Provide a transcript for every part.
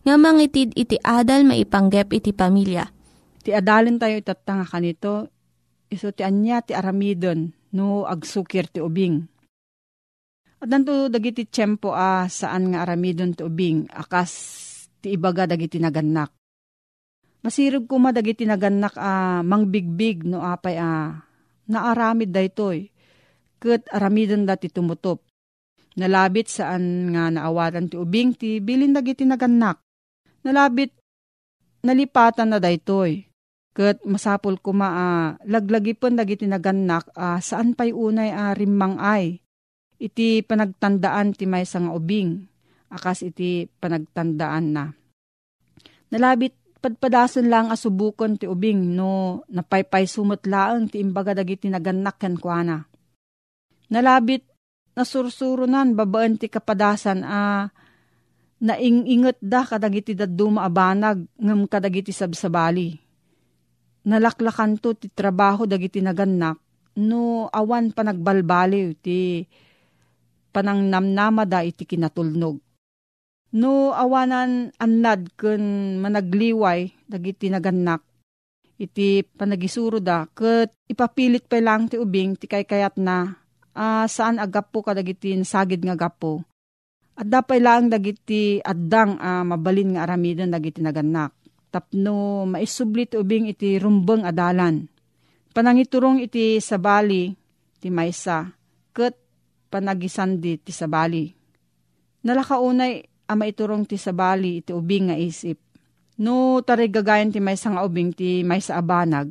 nga mangitid iti adal maipanggep iti pamilya. Ti adalin tayo itatanga kanito, iso ti anya ti aramidon no agsukir ti ubing. At nanto dagiti tiyempo a saan nga aramidon ti ubing akas ti ibaga dagiti naganak. Masirog kuma dagiti naganak a mangbigbig no apay a naaramid daytoy. Kat aramidon dati tumutop. Nalabit saan nga naawatan ti ubing ti bilin dagiti naganak. Nalabit nalipatan na daytoy. Kat masapol kuma a laglagipon dagiti naganak a saan pay unay a rimmang ay iti panagtandaan ti may nga ubing, akas iti panagtandaan na. Nalabit padpadasan lang asubukon ti ubing no napaypay sumot laang ti imbaga dagiti naganak ken kuana. Nalabit nasursurunan babaan ti kapadasan a naingingot da kadagiti daduma abanag ngem kadagiti sabsabali. Nalaklakan to ti trabaho dagiti naganak no awan panagbalbaliw ti panang namnamada iti kinatulnog. No awanan annad kun managliway dagiti naganak iti panagisuro da ket ipapilit pa lang ti ubing ti kaykayat na uh, saan agapo ka dagiti sagid nga gapo. At dapay lang dagiti addang uh, mabalin nga aramidon dagiti naganak. Tapno maisubli ti ubing iti rumbeng adalan. Panangiturong iti sabali ti maysa ket panagisandi ti sabali. Nalakaunay ama iturong ti sabali iti ubing nga isip. No tarigagayan ti may nga ubing ti may sa abanag,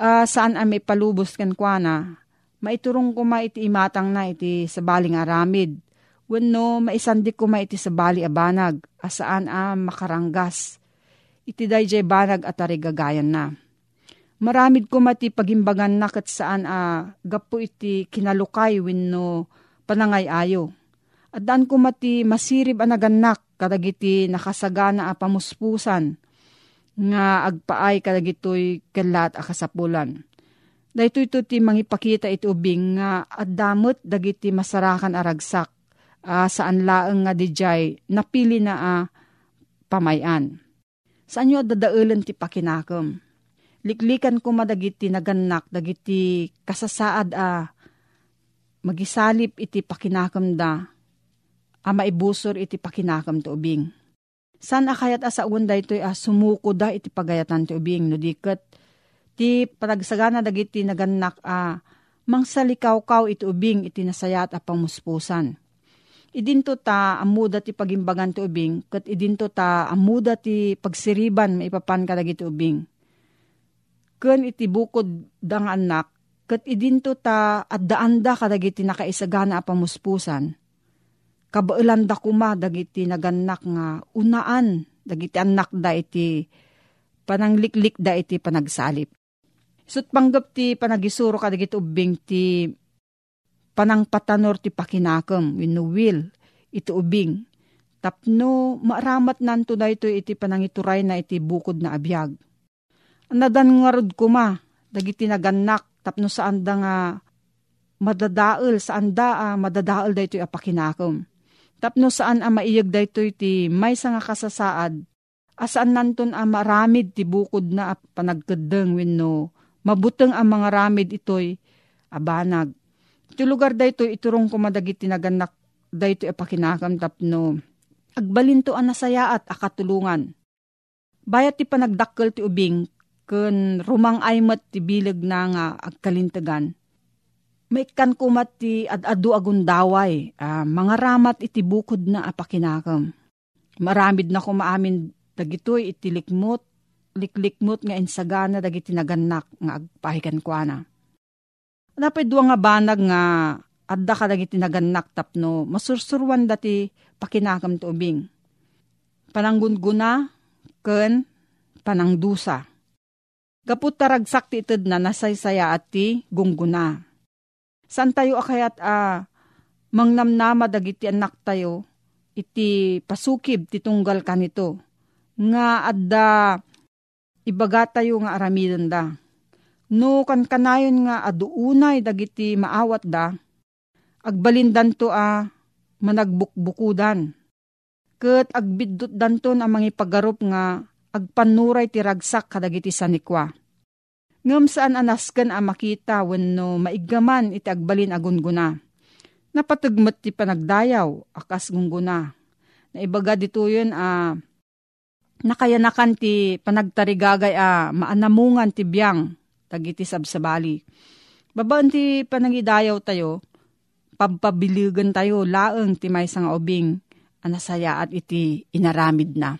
uh, saan ami palubos kan kuana, maiturong ko ma iti imatang na iti sabali nga aramid. Wenno maisandi ko ma iti sabali abanag, asaan a makaranggas. Iti dayjay banag at tarigagayan na. Maramid ko mati pagimbagan na kat saan a gapo iti kinalukay wenno panangay ayo. At daan ko mati masirib anaganak kadagiti nakasagana a pamuspusan nga agpaay kadagitoy kelat a kasapulan. Dahito ito ti mangipakita iti ubing nga at damot dagiti masarakan aragsak uh, saan laeng nga dijay napili na uh, pamayan. Saan nyo dadaulan ti pakinakam? liklikan ko madagiti naganak, dagiti kasasaad a magisalip iti pakinakam da, a maibusor iti pakinakam to ubing. San akayat asawan da ito a sumuko da iti pagayatan ti ubing, no diket ti panagsagana dagiti naganak a mangsalikaw-kaw iti ubing iti nasayat a pamuspusan. Idinto ta amuda ti pagimbagan ti ubing, kat idinto ta amuda ti pagsiriban maipapan ka dagiti ubing. Ken iti bukod dang anak, kat idinto ta at daanda kadagiti nakaisagana a pamuspusan. Kabailan da kuma dagiti naganak nga unaan dagiti anak da iti panangliklik da iti panagsalip. Isut panggap ti panagisuro kadagiti ubing ti panangpatanor ti pakinakam wenno will iti ubing. Tapno maaramat nanto da ito iti panangituray na iti bukod na abiyag. Anadan nga rod kuma, dagiti naganak tapno saan da nga madadaal, saan da ah, madadaal da ito apakinakom. Tapno saan a maiyag da ito iti may nga kasasaad, asaan nanton a maramid ti bukod na panagkadeng wenno mabuteng ang mga ramid ito'y abanag. Iti lugar da ito iturong kumadagiti naganak da ito apakinakam tapno agbalinto ang nasaya at akatulungan. Bayat ti panagdakkel ti ubing ken rumang aymat ti bilag na nga agkalintagan. May kan kumat ti adado agundaway, uh, mga ramat iti bukod na apakinakam. Maramid na kumaamin dagitoy iti likmot, liklikmot nga insagana dagiti naganak nga agpahikan kwa na. Napay duwa nga banag nga adda ka dagiti naganak tapno masursurwan dati pakinakam ti ubing. Pananggunguna ken panangdusa Gaput taragsak ti ited na nasaysaya at ti gungguna. San tayo akayat a ah, mangnamnama dagiti anak tayo iti pasukib ti tunggal kanito. Nga adda ibaga tayo nga aramidon da. No kan kanayon nga aduunay dagiti maawat da, agbalindan to a managbukbukudan. Kat agbiddot danton ang mga pagarup nga agpanuray ti ragsak kadagiti sanikwa. Ngam saan anaskan a makita wenno maigaman iti agbalin agunguna. Napatagmat ti panagdayaw akas gungguna. Naibaga dito yun a nakayanakan ti panagtarigagay a maanamungan ti biyang tagiti sabsabali. Babaan ti panangidayaw tayo, pagpabiligan tayo laeng ti may nga ubing anasaya at iti inaramid na.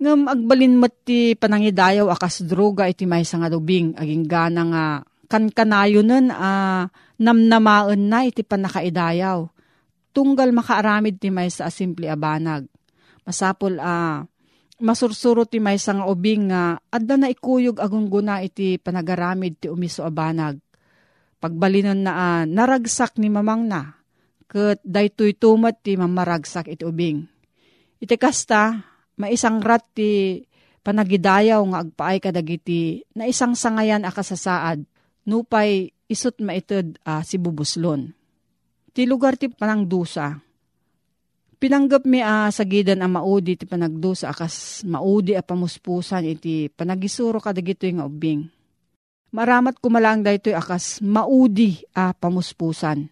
Ngam agbalin mat ti panangidayaw akas droga iti may nga dubing aging gana nga kankanayonan a uh, namnamaen na iti panakaidayaw. Tunggal makaaramid ti may sa simple abanag. Masapol a uh, masursuro ti may nga ubing nga adda na ikuyog agungguna iti panagaramid ti umiso abanag. Pagbalinon na uh, naragsak ni mamang na, ket daytoy tumat ti mamaragsak iti ubing. Iti kasta, maisang rat ti panagidayaw nga agpaay kadagiti na isang sangayan akasasaad nupay isut maited uh, si bubuslon. Ti lugar ti panangdusa. Pinanggap mi uh, sa gidan ang maudi ti panagdusa akas maudi a pamuspusan iti panagisuro kadagito nga ubing. Maramat kumalang dayto akas maudi a pamuspusan.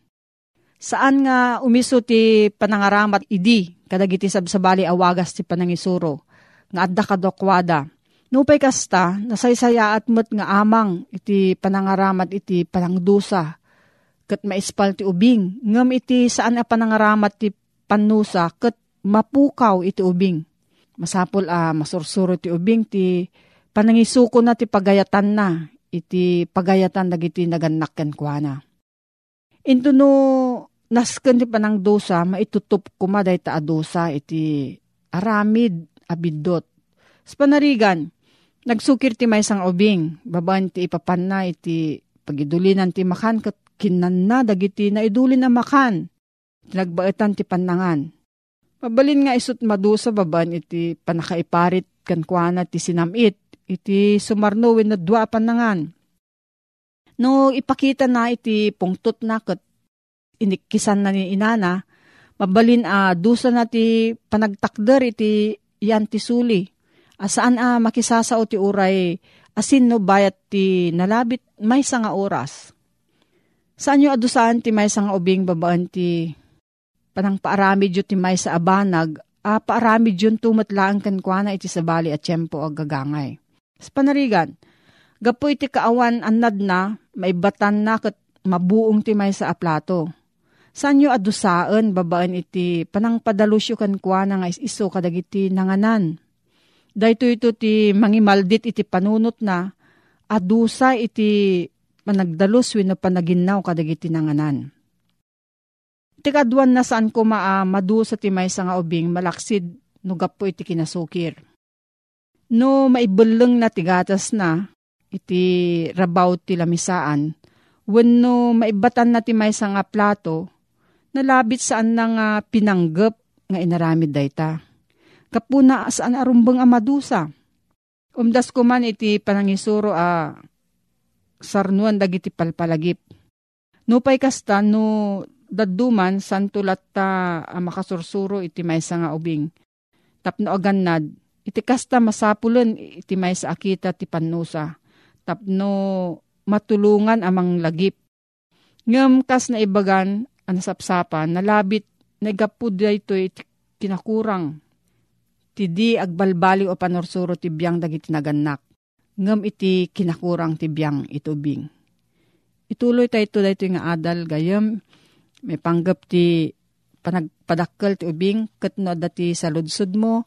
Saan nga umiso ti panangaramat idi kadagiti sabsabali awagas ti panangisuro, nga adda kadokwada. Nupay kasta, nasaysaya at mo't nga amang iti panangaramat iti panangdusa, kat maispal ti ubing, ngam iti saan a panangaramat ti panusa, kat mapukaw iti ubing. Masapol a ah, masursuro ti ubing ti panangisuko na ti pagayatan na, iti pagayatan dagiti naganakken kwa na. Into no nasken ti panang dosa, maitutup kumaday ta adosa iti aramid abidot. Sa panarigan, nagsukir ti may sang ubing, babaan ti ipapan na iti pagidulinan ti makan kat kinan na dagiti na idulin na makan. Tinagbaetan ti panangan. Mabalin nga isut madusa babaan iti panakaiparit kankwana ti sinamit, iti sumarnowin na dua panangan. No ipakita na iti pungtot na kat inikisan na ni inana, mabalin a uh, dusa na ti panagtakder iti yan ti suli. Asaan a uh, makisasao ti uray asin no bayat ti nalabit may nga oras. Saan nyo adusaan ti may nga ubing babaan ti panang paarami ti may sa abanag, a paarami yun tumatlaan kan kwa iti sabali at tiyempo ag gagangay. Sa panarigan, gapo iti kaawan anad na, maibatan na kat mabuong ti may sa aplato. Saan nyo adusaan babaan iti panang padalusyo kan kwa nga iso kadagiti nanganan Dahito ito ti mangimaldit iti panunot na adusa iti panagdalus wino panaginaw kadagiti nanganan. Iti kaduan na saan ko maa madusa ti may nga ubing malaksid no gapo iti kinasukir. No maibuleng na tigatas na iti rabaw ti lamisaan, wenno maibatan na ti may nga plato, nalabit saan na nga pinanggap nga inaramid dayta kapuna saan arumbang amadusa. Umdas ko man iti panangisuro a sarnuan dagiti palpalagip. Nupay kasta no dadduman santulat ta a makasursuro iti maysa nga ubing. Tapno agannad iti kasta masapulen iti maysa akita ti pannusa. Tapno matulungan amang lagip. Ngem kas na ibagan anasapsapan nalabit nagapud ito iti kinakurang ti di agbalbali o panorsuro ti biyang dagiti naganak. Ngam iti kinakurang ti biyang itubing. Ituloy tayo ito dahito nga adal gayam. May panggap ti panagpadakkel ti ubing kat no dati sa ludsud mo.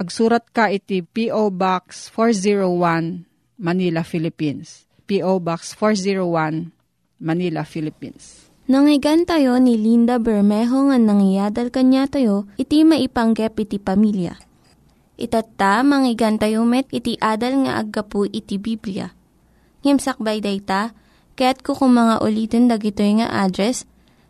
Agsurat ka iti P.O. Box 401 Manila, Philippines. P.O. Box 401 Manila, Philippines. Nangyigan tayo ni Linda Bermejo nga nangyadal kanya tayo, iti maipanggep iti pamilya. Itatta, manggigan tayo met iti adal nga aggapu iti Biblia. Ngimsakbay day ta, kaya't kukum mga ulitin dagito nga address,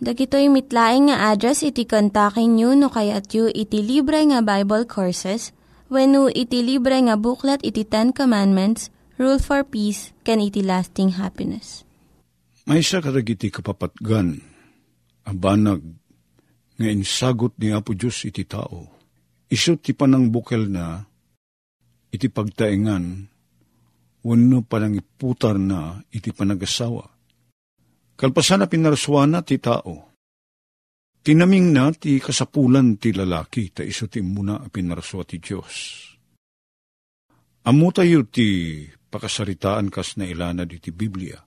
Dagitoy mitlaing nga address iti kontakin nyo no kayat yu iti libre nga Bible Courses when iti libre nga buklat iti Ten Commandments, Rule for Peace, can iti lasting happiness. May isa karagiti kapapatgan, abanag nga insagot ni Apo Diyos iti tao. Iso ti panang bukel na, iti pagtaingan, wano panang iputar na iti panagasawa. Kalpasan na pinaraswana ti tao. Tinaming na ti kasapulan ti lalaki, ta iso ti muna pinaraswa ti Diyos. Amo tayo ti pakasaritaan kas na ilana di ti Biblia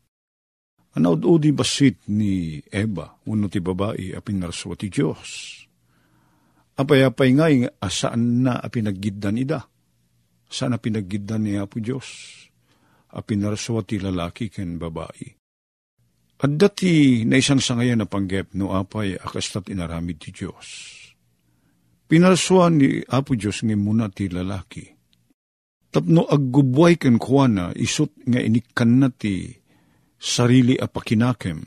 Anaud-udi basit ni Eva, uno ti babae, apinarso ti Diyos. Apay-apay nga asaan na apinagiddan ida. Saan apinagiddan ni Apo Diyos? Apinarso ti lalaki ken babae. At dati na isang sangayan na panggep no apay akastat inaramid ti Diyos. Pinarsuan ni Apo Diyos nga muna ti lalaki. Tapno aggubway ken kuana isut nga inikan na ti sarili apakinakem,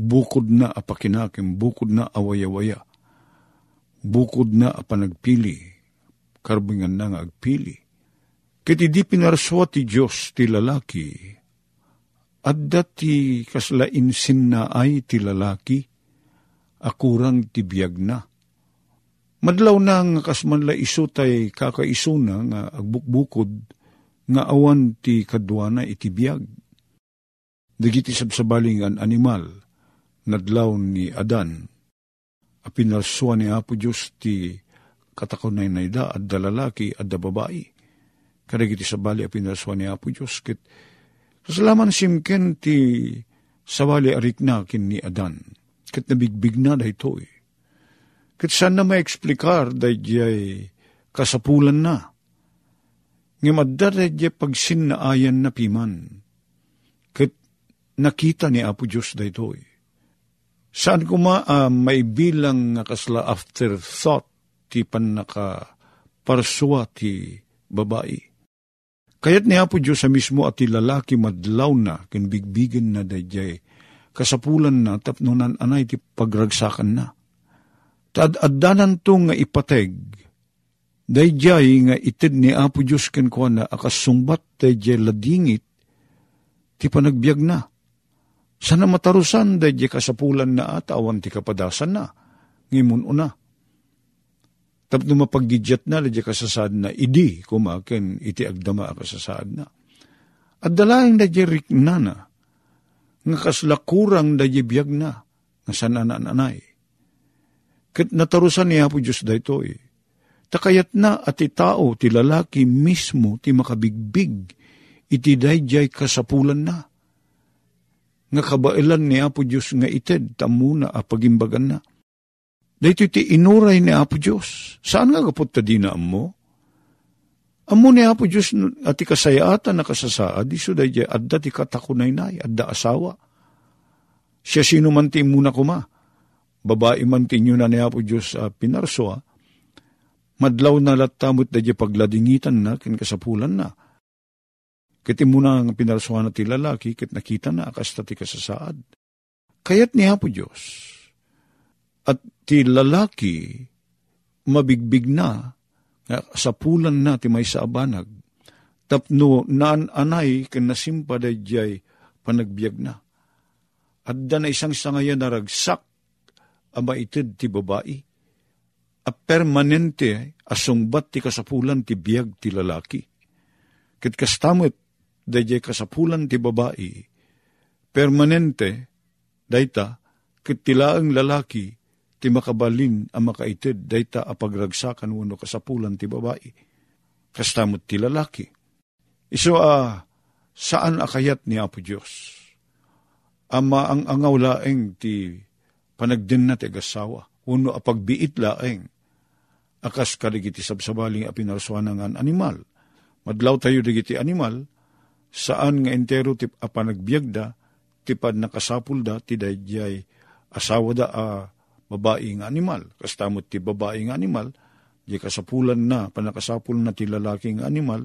bukod na apakinakem, bukod na awaya-waya, bukod na apanagpili, karbingan na nga agpili. Kiti di pinarswa ti Diyos ti lalaki, at dati kaslain sin na ay ti lalaki, akurang ti biyag na. Madlaw na nga kasman la iso tay kakaiso na nga agbukbukod, nga awan ti kadwana iti biyag Digiti sabsabaling an animal, nadlaw ni Adan, a pinalsuan ni Apo Diyos ti katakunay na ida at dalalaki at da. Karigiti sabali a pinalsuan ni Apo Diyos, kit kasalaman simken ti sabali arik na kin ni Adan, kit nabigbig na da ito eh. Kit saan na maeksplikar da jay kasapulan na. Ngamadda da jay pagsin na ayan na piman nakita ni Apo Diyos da ito eh. Saan ko ma uh, may bilang nga kasla afterthought ti pan naka parswa ti babae. Kayat ni Apo Diyos sa mismo at lalaki madlaw na, ken bigbigan na dayjay, kasapulan na, tapnunan anay ti pagragsakan na. Tad addanan to nga ipateg, dayjay nga itid ni Apo Diyos ken kwa na akasungbat dayjay ladingit, ti panagbiag na. Sana matarusan dayjay kasapulan na at awan ti kapadasan na, ngimun una. Tapno mapaggidjat na, ladya kasasad na, idi, kumaken, iti agdama kasasad na. At dalaing dadya riknana, nga kaslakurang dadya biyag na, nga sananananay. Kat natarusan niya po Diyos dayto eh. Takayat na at tao, ti lalaki mismo, ti makabigbig, iti dayjay kasapulan na. Nga kabailan niya po Diyos nga ited, tamuna a pagimbagan na Dahito ti inuray ni Apo Diyos. Saan nga kapot ta dinaam mo? Amo ni Apo Diyos at ti kasayatan na kasasaad, iso dahi adda ti katakunaynay, adda asawa. Siya sino man ti muna kuma. Babae man ti na ni Apo Diyos uh, pinarsoa. Madlaw na latamot dahi pagladingitan na, kin kasapulan na. Kiti muna ang pinarsoa na ti lalaki, kit nakita na akasta ti kasasaad. Kayat ni Apo Diyos, at ti lalaki mabigbig na sa pulan na ti may sa abanag tapno naan anay ken nasimpa jay panagbiag na. Adda na isang sangayan na ragsak ama itid ti babae. A permanente asungbat ti kasapulan ti biag ti lalaki. Kit kastamot dayjay kasapulan ti babae. Permanente dayta kit tilaang lalaki ti makabalin ang makaitid dayta a wano kasapulan ti babae. Kastamot ti lalaki. Iso a uh, saan akayat ni Apo Diyos? Ama ang angaw laeng ti panagdin na ti agasawa. Uno a laeng. Akas kadigiti sabsabaling a pinarsuanan animal. Madlaw tayo digiti animal, saan nga entero ti a panagbiagda, tipad nakasapul da, ti dayjay asawa da a uh, babaeng animal. Kastamot ti babaeng animal, di kasapulan na, panakasapul na ti lalaking animal,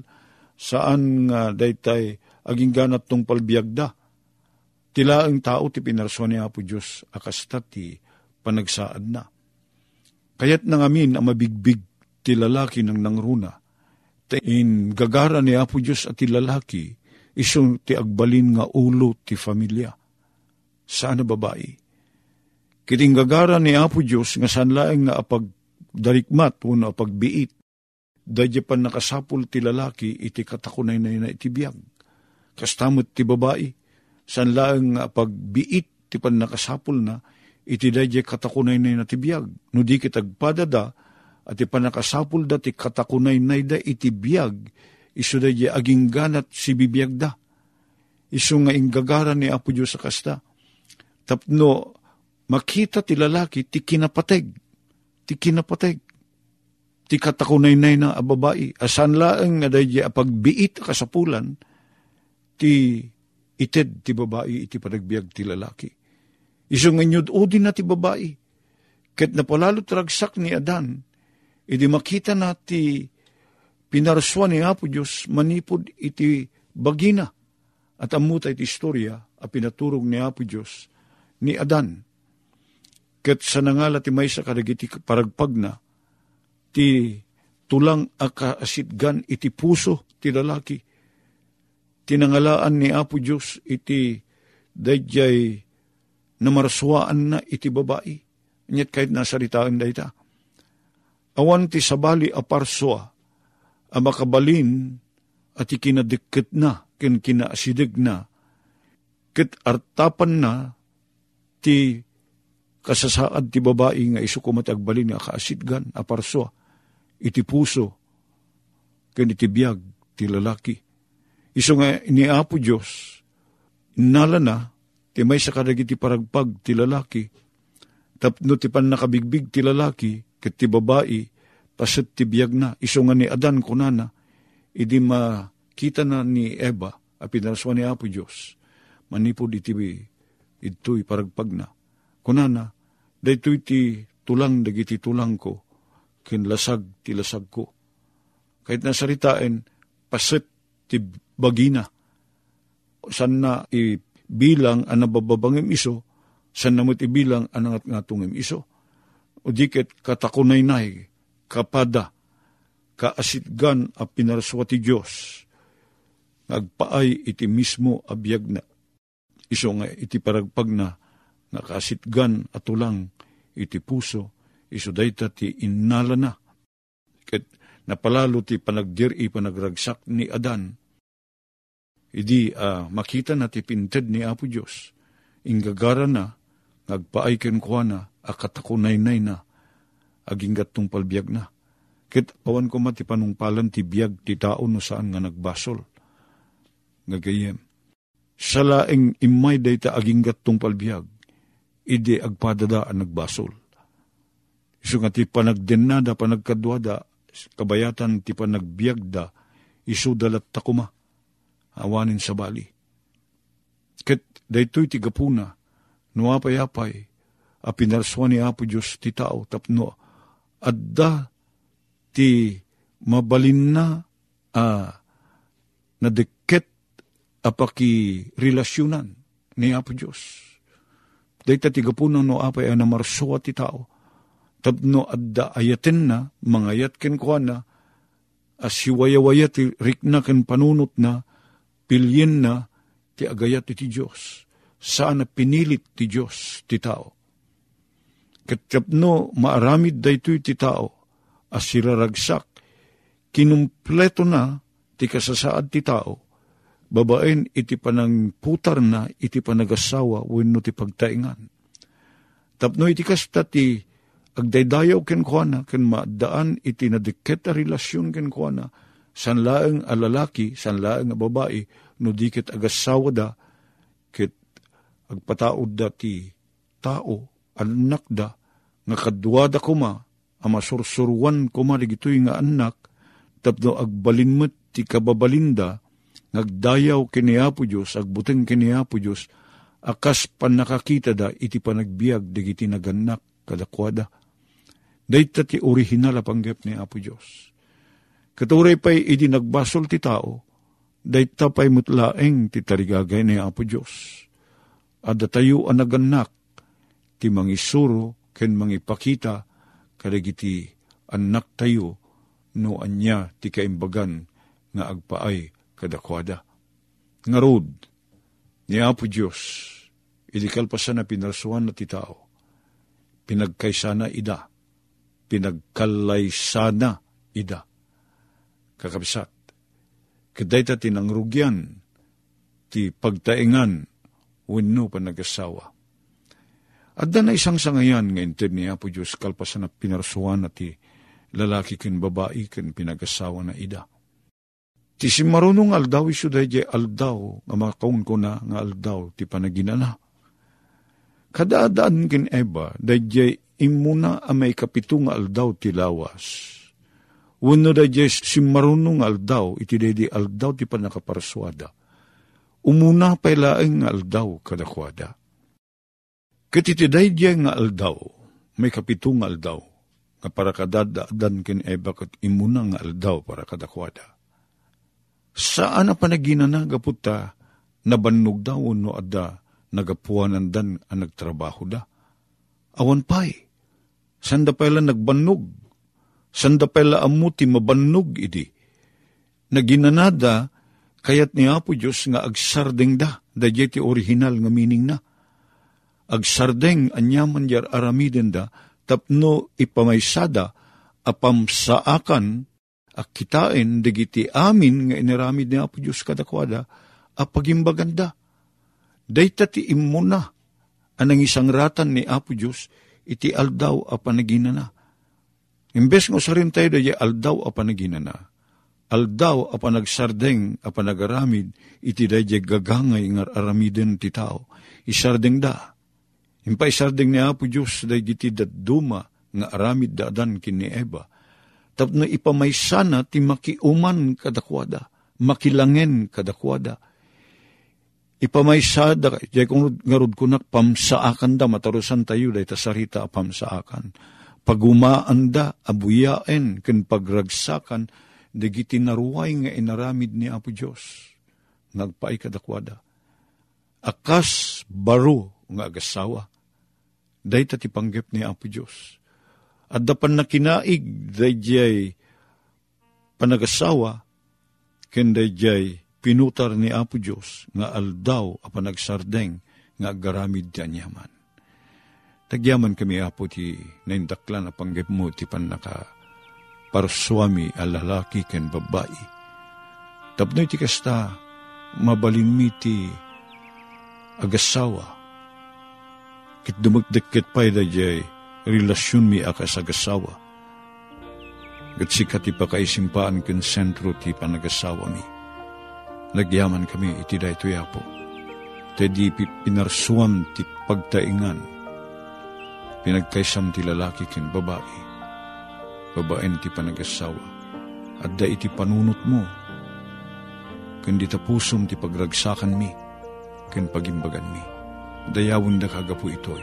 saan nga daytay aging ganat tong palbiagda. Tila ang tao ti pinarso ni Apo Diyos akasta ti panagsaad na. Kayat nang amin ang mabigbig ti lalaki ng nangruna. In gagara ni Apo Diyos at ti lalaki, isong ti agbalin nga ulo ti familia. Sana babae? Kiting gagara ni Apo Diyos nga sanlaeng nga apag darikmat uno apag biit. Dadya pa nakasapul ti lalaki iti katakunay na na iti biyag. Kastamot ti babae, sanlaeng nga apag biit ti pan nakasapul na iti dadya katakunay na na ti biyag. No di kitagpadada at ti panakasapul da ti katakunay na da iti biyag iso dadya aging ganat si bibiyag da. Iso nga inggagara ni Apo Diyos sa kasta. Tapno, makita ti lalaki ti kinapateg, ti kinapateg, ti katakunaynay na ababai, asan laeng nga dahi apagbiit kasapulan, ti ited ti babae iti panagbiag ti lalaki. Iso nga udin na ti babae, ket napalalo tragsak ni Adan, idi makita na ti pinarswa ni Apo Diyos manipod iti bagina, at amuta iti istorya a pinaturog ni Apo Diyos ni Adan Ket sa nangala ti may sa kadagiti paragpag na, ti tulang akaasitgan iti puso ti lalaki. Tinangalaan ni Apo Diyos iti dayjay namaraswaan na iti babae. Nyet kahit nasaritaan da ita. Awan ti sabali aparswa, a makabalin at ikinadikit na, kin kinaasidig na, kit artapan na ti kasasaad ti babae nga iso kumatagbalin nga kaasidgan, aparswa, iti puso, ken iti biyag ti lalaki. Iso nga iniapo Diyos, nala na, ti may sa kadagiti paragpag ti lalaki, tapno ti pan nakabigbig ti lalaki, ket ti babae, paset ti biyag na, iso nga ni Adan kunana, idi makita na ni Eva, a pinaraswa ni Apo Diyos, manipod iti ito'y paragpag na. Kunana, daytoy ti tulang dagiti tulang ko, kinlasag ti lasag ko. Kahit nasaritain, paset ti bagina. San na ibilang ang nabababangim iso, san namot ibilang ang nangat ngatungim iso. O diket katakunay-nay, kapada, kaasitgan a pinarswa ti Diyos, nagpaay iti mismo abiyag na. Iso nga iti paragpag na, nakasitgan at tulang iti puso, iso dayta ti innala na. Ket napalalo ti panagdiri panagragsak ni Adan. Idi uh, makita na ti pinted ni Apo Diyos. Inggagara na, nagpaay ken kwa na, akatakunaynay na, aginggat tong palbiag na. Ket awan ko mati panungpalan ti biag ti tao no saan nga nagbasol. Ngagayem. Salaeng imay day ta aginggat palbiag, idi agpadada ang nagbasol. Iso nga ti panagdenada, panagkadwada, kabayatan ti panagbiagda, iso dalat takuma, awanin sa bali. Ket daytoy ti gapuna, nuapay-apay, a pinarswa ni Apo Diyos ti tao, tapno, adda ti mabalin na uh, nadeket apaki relasyonan ni Apo Diyos. Dahita ti gapunan no apay ay namarso ti tao. Tapno adda ayaten na, mangayat ken kwa na, asiwayawaya ti rikna ken panunot na, pilyen na, ti agayat ti Diyos. Saan na pinilit ti Diyos ti tao. Katapno maaramid daytoy ti tao, as siraragsak, kinumpleto na ti kasasaad ti tao, babaen iti panang putar na iti panagasawa wenno ti pagtaingan. Tapno iti kasta ti agdaydayaw ken kuana ken maadaan iti nadiket a relasyon ken kuana san laeng a lalaki, san laeng a babae, no diket agasawa da, ket agpataod da ti tao, anak da, nga kadwada kuma, amasursurwan ko marigitoy nga anak, tapno agbalinmet ti kababalinda, ngagdayaw kiniapo Diyos, agbuteng kiniapo Diyos, akas pan nakakita da iti panagbiag digiti naganak kadakwada. Dayta ti orihinal a panggap ni Apo Diyos. Katuray pa'y iti nagbasol ti tao, dayta pa'y mutlaeng ti tarigagay ni Apo Diyos. Ada tayo ang naganak, ti mangisuro, ken mangipakita, kadagiti anak tayo no anya ti kaimbagan nga agpaay kadakwada. Ngarod, ni Apo Diyos, idikal pa na pinarsuan na ti tao, pinagkaysana ida, pinagkalaysana ida. Kakabsat, kaday ta tinangrugyan, ti pagtaingan, wenno pa nagasawa at na isang sangayan nga inted ni Apo Diyos kalpasan na pinarsuan na ti lalaki ken babae ken pinagasawa na ida. Ti si marunong aldaw iso dahi aldaw nga makaun ko na nga aldaw ti panaginana. Kadaadaan ken Eva dahi imuna a may kapito nga aldaw ti lawas. Wano dahi si marunong aldaw iti dahi aldaw ti panakaparswada. Umuna pa ilaeng nga aldaw kadakwada Katitiday diya nga aldaw, may kapito aldaw, nga para kadadaadan kin eba kat imuna nga aldaw para kadakwada. Saan na panagina na gaputa, nabannog daw no ada nagapuanan dan ang nagtrabaho da. Awan pa'y, sanda pala nagbannog, sanda pala amuti mabannog idi. Naginanada, kayat ni Apo Diyos nga agsardeng da, da ti original nga meaning na agsardeng anyaman yar aramiden da, tapno ipamaysada, apam saakan, akitain, digiti amin nga iniramid ni Apo Diyos kadakwada, apagimbaganda. Dayta ti imuna, anang isang ratan ni Apo Diyos, iti aldaw a panaginana. Imbes nga usarin tayo da aldaw a panaginana, aldaw a panagsardeng a panagaramid, iti da gagangay nga aramiden ti tao, isardeng da, Impaisarding ni Apo Diyos day giti duma nga aramid daadan kini Eva. Tapno ipamaysana ti makiuman kadakwada, makilangen kadakwada. Ipamaysada, jay kung ngarod kunak pamsaakan da, matarusan tayo day tasarita pamsaakan. Pagumaan da, abuyaen, ken pagragsakan, dagiti naruway nga inaramid ni Apo Diyos, nagpaay kadakwada. Akas baro nga agasawa, day ti panggap ni Apo Diyos. At dapan na kinaig, day panagasawa, ken day pinutar ni Apo Diyos, nga aldaw a panagsardeng, nga agaramid ti anyaman. Tagyaman kami apo ti naindakla na panggap mo ti panaka paraswami a lalaki ken babae. Tapnoy ti kasta mabalin ti agasawa. Kit dumagdikit pa'y da relasyon mi akas agasawa. Gat sikat ti pakaisimpaan ken sentro ti panagasawa mi. Nagyaman kami iti dayto yapo. Tedi pinarsuam ti pagtaingan. Pinagkaisam ti lalaki ken babae babaen ti panagasawa, at da iti panunot mo, kundi tapusom ti pagragsakan mi, ken pagimbagan mi. Dayawon da kagapu itoy,